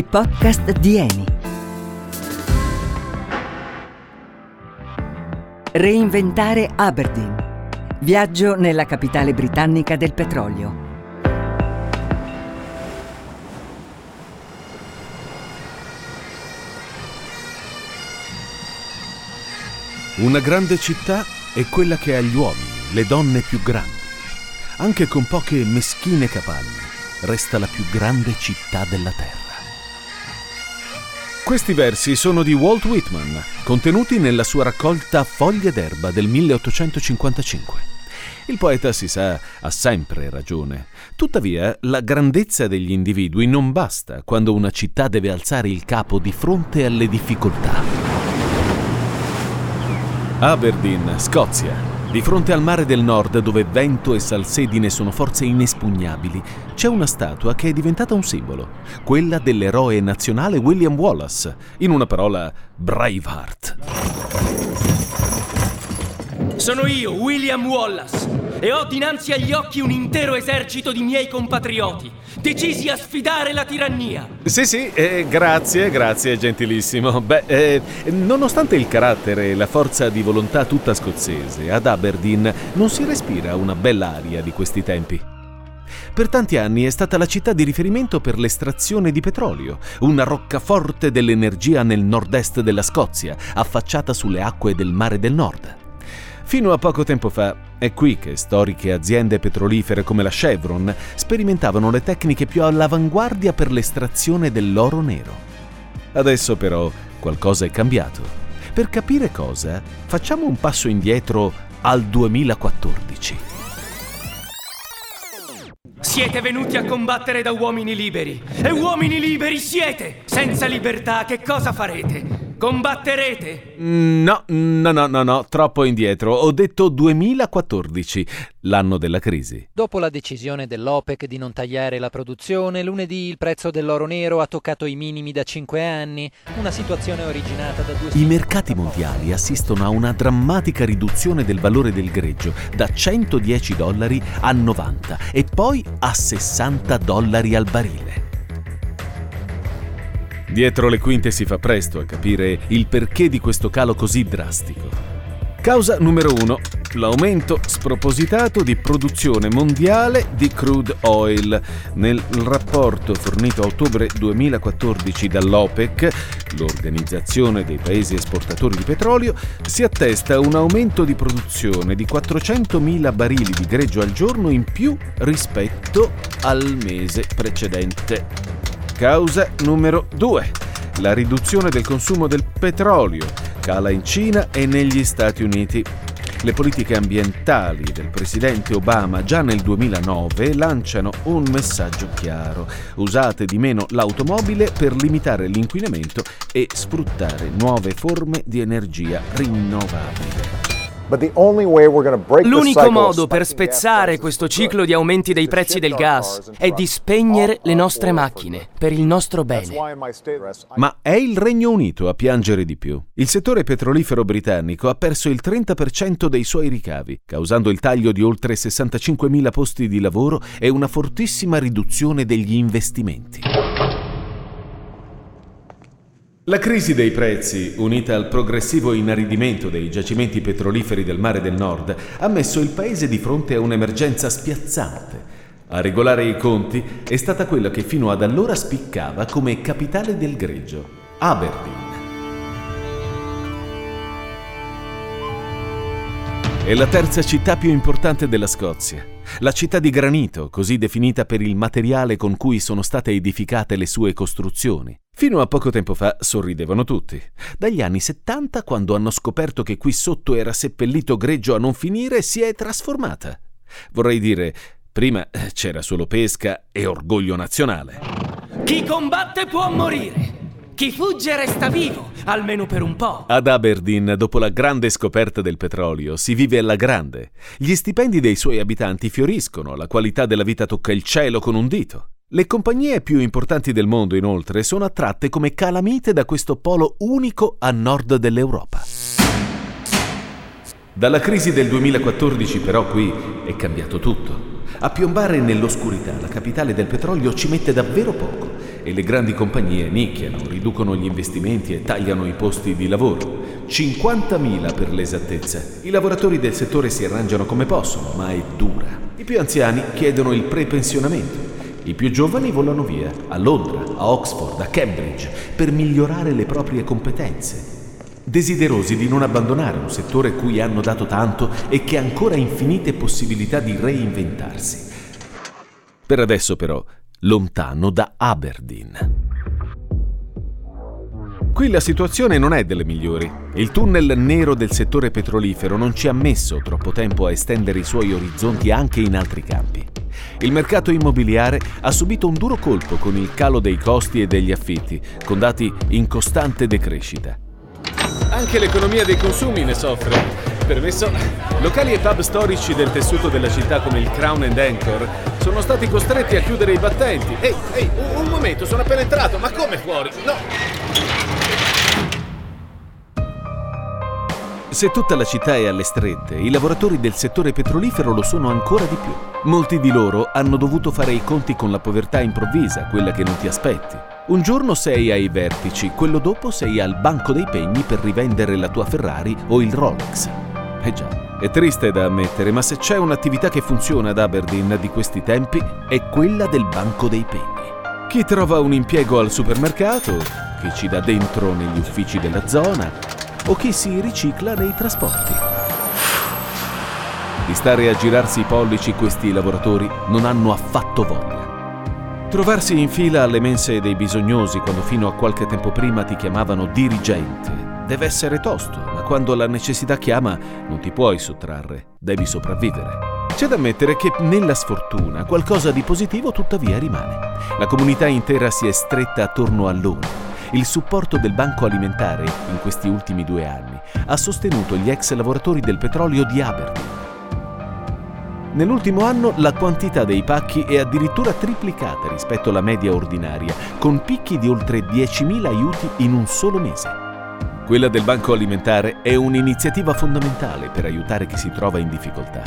i podcast di Eni. Reinventare Aberdeen. Viaggio nella capitale britannica del petrolio. Una grande città è quella che ha gli uomini, le donne più grandi. Anche con poche meschine capanne, resta la più grande città della terra. Questi versi sono di Walt Whitman, contenuti nella sua raccolta Foglie d'erba del 1855. Il poeta, si sa, ha sempre ragione. Tuttavia, la grandezza degli individui non basta quando una città deve alzare il capo di fronte alle difficoltà. Aberdeen, Scozia. Di fronte al mare del nord, dove vento e salsedine sono forze inespugnabili, c'è una statua che è diventata un simbolo, quella dell'eroe nazionale William Wallace, in una parola Braveheart. Sono io, William Wallace, e ho dinanzi agli occhi un intero esercito di miei compatrioti, decisi a sfidare la tirannia. Sì, sì, eh, grazie, grazie, gentilissimo. Beh, eh, nonostante il carattere e la forza di volontà tutta scozzese, ad Aberdeen non si respira una bella aria di questi tempi. Per tanti anni è stata la città di riferimento per l'estrazione di petrolio, una roccaforte dell'energia nel nord-est della Scozia, affacciata sulle acque del mare del nord. Fino a poco tempo fa è qui che storiche aziende petrolifere come la Chevron sperimentavano le tecniche più all'avanguardia per l'estrazione dell'oro nero. Adesso però qualcosa è cambiato. Per capire cosa, facciamo un passo indietro al 2014. Siete venuti a combattere da uomini liberi. E uomini liberi siete! Senza libertà che cosa farete? Combatterete? No, no, no, no, no, troppo indietro. Ho detto 2014, l'anno della crisi. Dopo la decisione dell'OPEC di non tagliare la produzione, lunedì il prezzo dell'oro nero ha toccato i minimi da 5 anni, una situazione originata da due... I mercati mondiali assistono a una drammatica riduzione del valore del greggio da 110 dollari a 90 e poi a 60 dollari al barile. Dietro le quinte si fa presto a capire il perché di questo calo così drastico. Causa numero uno, l'aumento spropositato di produzione mondiale di crude oil. Nel rapporto fornito a ottobre 2014 dall'OPEC, l'Organizzazione dei Paesi Esportatori di Petrolio, si attesta un aumento di produzione di 400.000 barili di greggio al giorno in più rispetto al mese precedente. Causa numero 2. La riduzione del consumo del petrolio cala in Cina e negli Stati Uniti. Le politiche ambientali del presidente Obama già nel 2009 lanciano un messaggio chiaro. Usate di meno l'automobile per limitare l'inquinamento e sfruttare nuove forme di energia rinnovabile. L'unico modo per spezzare questo ciclo di aumenti dei prezzi del gas è di spegnere le nostre macchine per il nostro bene. Ma è il Regno Unito a piangere di più. Il settore petrolifero britannico ha perso il 30% dei suoi ricavi, causando il taglio di oltre 65.000 posti di lavoro e una fortissima riduzione degli investimenti. La crisi dei prezzi, unita al progressivo inaridimento dei giacimenti petroliferi del mare del nord, ha messo il paese di fronte a un'emergenza spiazzante. A regolare i conti è stata quella che fino ad allora spiccava come capitale del greggio, Aberdeen. È la terza città più importante della Scozia, la città di granito, così definita per il materiale con cui sono state edificate le sue costruzioni. Fino a poco tempo fa sorridevano tutti. Dagli anni 70, quando hanno scoperto che qui sotto era seppellito greggio a non finire, si è trasformata. Vorrei dire, prima eh, c'era solo pesca e orgoglio nazionale. Chi combatte può morire. Chi fugge resta vivo, almeno per un po'. Ad Aberdeen, dopo la grande scoperta del petrolio, si vive alla grande. Gli stipendi dei suoi abitanti fioriscono, la qualità della vita tocca il cielo con un dito. Le compagnie più importanti del mondo, inoltre, sono attratte come calamite da questo polo unico a nord dell'Europa. Dalla crisi del 2014 però qui è cambiato tutto. A piombare nell'oscurità la capitale del petrolio ci mette davvero poco e le grandi compagnie nicchiano, riducono gli investimenti e tagliano i posti di lavoro. 50.000 per l'esattezza. I lavoratori del settore si arrangiano come possono, ma è dura. I più anziani chiedono il prepensionamento. I più giovani volano via, a Londra, a Oxford, a Cambridge, per migliorare le proprie competenze desiderosi di non abbandonare un settore cui hanno dato tanto e che ha ancora infinite possibilità di reinventarsi. Per adesso però, lontano da Aberdeen. Qui la situazione non è delle migliori. Il tunnel nero del settore petrolifero non ci ha messo troppo tempo a estendere i suoi orizzonti anche in altri campi. Il mercato immobiliare ha subito un duro colpo con il calo dei costi e degli affitti, con dati in costante decrescita. Anche l'economia dei consumi ne soffre. Permesso? Locali e pub storici del tessuto della città come il Crown and Anchor sono stati costretti a chiudere i battenti. Ehi, ehi, un, momento, sono appena entrato, ma come fuori? No! Se tutta la città è alle strette, i lavoratori del settore petrolifero lo sono ancora di più. Molti di loro hanno dovuto fare i conti con la povertà improvvisa, quella che non ti aspetti. Un giorno sei ai vertici, quello dopo sei al banco dei pegni per rivendere la tua Ferrari o il Rolex. Eh già, è triste da ammettere, ma se c'è un'attività che funziona ad Aberdeen di questi tempi, è quella del banco dei pegni. Chi trova un impiego al supermercato, chi ci dà dentro negli uffici della zona, o chi si ricicla nei trasporti. Di stare a girarsi i pollici questi lavoratori non hanno affatto voglia. Trovarsi in fila alle mense dei bisognosi quando fino a qualche tempo prima ti chiamavano dirigente deve essere tosto, quando la necessità chiama non ti puoi sottrarre, devi sopravvivere. C'è da ammettere che nella sfortuna qualcosa di positivo tuttavia rimane. La comunità intera si è stretta attorno a loro il supporto del Banco Alimentare in questi ultimi due anni ha sostenuto gli ex lavoratori del petrolio di Aberdeen. Nell'ultimo anno la quantità dei pacchi è addirittura triplicata rispetto alla media ordinaria, con picchi di oltre 10.000 aiuti in un solo mese. Quella del Banco Alimentare è un'iniziativa fondamentale per aiutare chi si trova in difficoltà.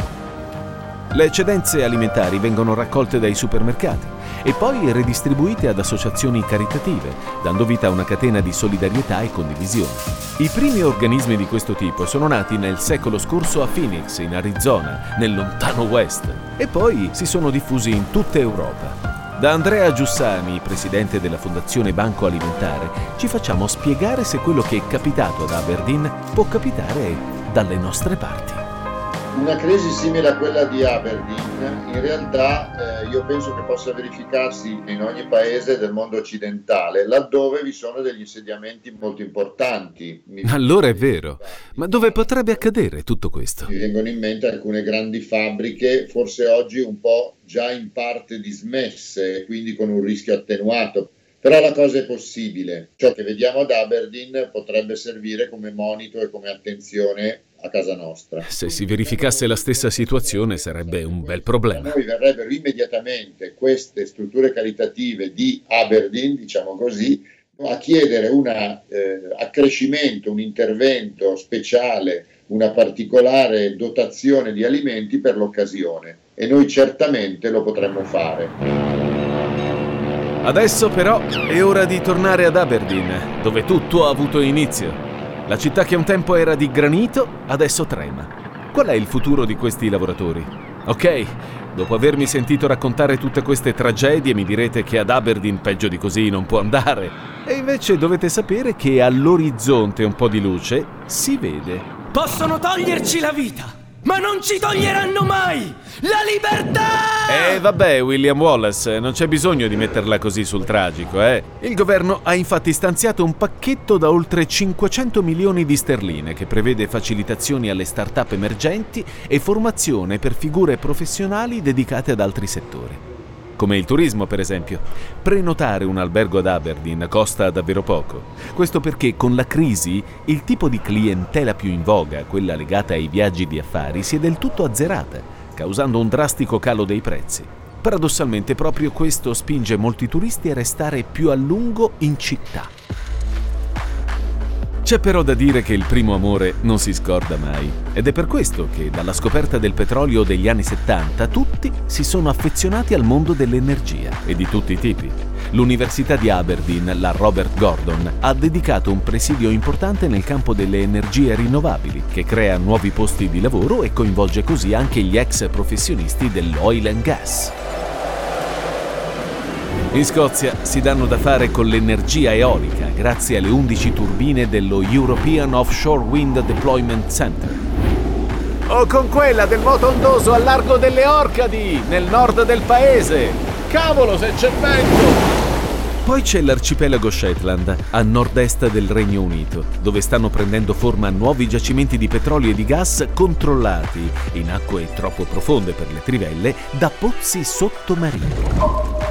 Le eccedenze alimentari vengono raccolte dai supermercati e poi redistribuite ad associazioni caritative, dando vita a una catena di solidarietà e condivisione. I primi organismi di questo tipo sono nati nel secolo scorso a Phoenix, in Arizona, nel lontano West, e poi si sono diffusi in tutta Europa. Da Andrea Giussani, presidente della Fondazione Banco Alimentare, ci facciamo spiegare se quello che è capitato ad Aberdeen può capitare dalle nostre parti. Una crisi simile a quella di Aberdeen in realtà eh, io penso che possa verificarsi in ogni paese del mondo occidentale, laddove vi sono degli insediamenti molto importanti. Mi allora è vero, ma dove potrebbe accadere tutto questo? Mi vengono in mente alcune grandi fabbriche, forse oggi un po' già in parte dismesse, quindi con un rischio attenuato. Però la cosa è possibile. Ciò che vediamo ad Aberdeen potrebbe servire come monito e come attenzione a casa nostra. Se si verificasse la stessa situazione sarebbe un bel problema. A noi verrebbero immediatamente queste strutture caritative di Aberdeen, diciamo così, a chiedere un eh, accrescimento, un intervento speciale, una particolare dotazione di alimenti per l'occasione e noi certamente lo potremmo fare. Adesso però è ora di tornare ad Aberdeen, dove tutto ha avuto inizio. La città che un tempo era di granito, adesso trema. Qual è il futuro di questi lavoratori? Ok, dopo avermi sentito raccontare tutte queste tragedie mi direte che ad Aberdeen peggio di così non può andare. E invece dovete sapere che all'orizzonte un po' di luce si vede. Possono toglierci la vita! Ma non ci toglieranno mai la libertà! Eh vabbè, William Wallace, non c'è bisogno di metterla così sul tragico, eh. Il governo ha infatti stanziato un pacchetto da oltre 500 milioni di sterline che prevede facilitazioni alle start-up emergenti e formazione per figure professionali dedicate ad altri settori come il turismo per esempio. Prenotare un albergo ad Aberdeen costa davvero poco. Questo perché con la crisi il tipo di clientela più in voga, quella legata ai viaggi di affari, si è del tutto azzerata, causando un drastico calo dei prezzi. Paradossalmente proprio questo spinge molti turisti a restare più a lungo in città. C'è però da dire che il primo amore non si scorda mai ed è per questo che dalla scoperta del petrolio degli anni 70 tutti si sono affezionati al mondo dell'energia e di tutti i tipi. L'Università di Aberdeen, la Robert Gordon, ha dedicato un presidio importante nel campo delle energie rinnovabili, che crea nuovi posti di lavoro e coinvolge così anche gli ex professionisti dell'oil and gas. In Scozia si danno da fare con l'energia eolica grazie alle 11 turbine dello European Offshore Wind Deployment Center. O con quella del moto ondoso al largo delle Orcadi, nel nord del paese. Cavolo se c'è vento! Poi c'è l'arcipelago Shetland, a nord-est del Regno Unito, dove stanno prendendo forma nuovi giacimenti di petrolio e di gas controllati, in acque troppo profonde per le trivelle, da pozzi sottomarini.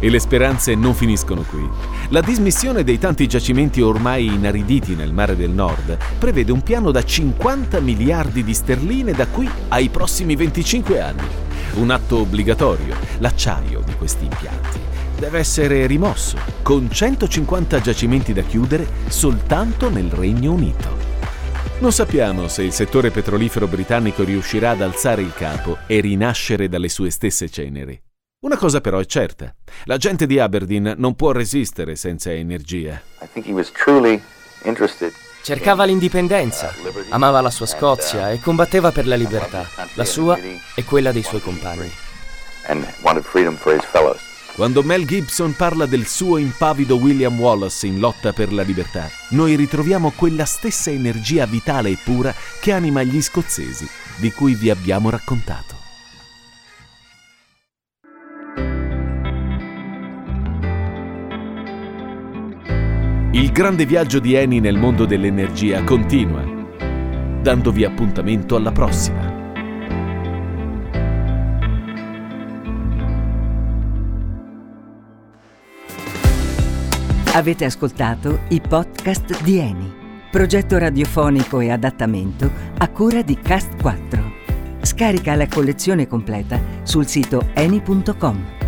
E le speranze non finiscono qui. La dismissione dei tanti giacimenti ormai inariditi nel mare del nord prevede un piano da 50 miliardi di sterline da qui ai prossimi 25 anni. Un atto obbligatorio, l'acciaio di questi impianti. Deve essere rimosso, con 150 giacimenti da chiudere soltanto nel Regno Unito. Non sappiamo se il settore petrolifero britannico riuscirà ad alzare il capo e rinascere dalle sue stesse ceneri. Una cosa però è certa, la gente di Aberdeen non può resistere senza energia. Cercava l'indipendenza, amava la sua Scozia e combatteva per la libertà, la sua e quella dei suoi compagni. Quando Mel Gibson parla del suo impavido William Wallace in lotta per la libertà, noi ritroviamo quella stessa energia vitale e pura che anima gli scozzesi, di cui vi abbiamo raccontato. Il grande viaggio di Eni nel mondo dell'energia continua, dandovi appuntamento alla prossima. Avete ascoltato i podcast di Eni, progetto radiofonico e adattamento a cura di Cast 4. Scarica la collezione completa sul sito eni.com.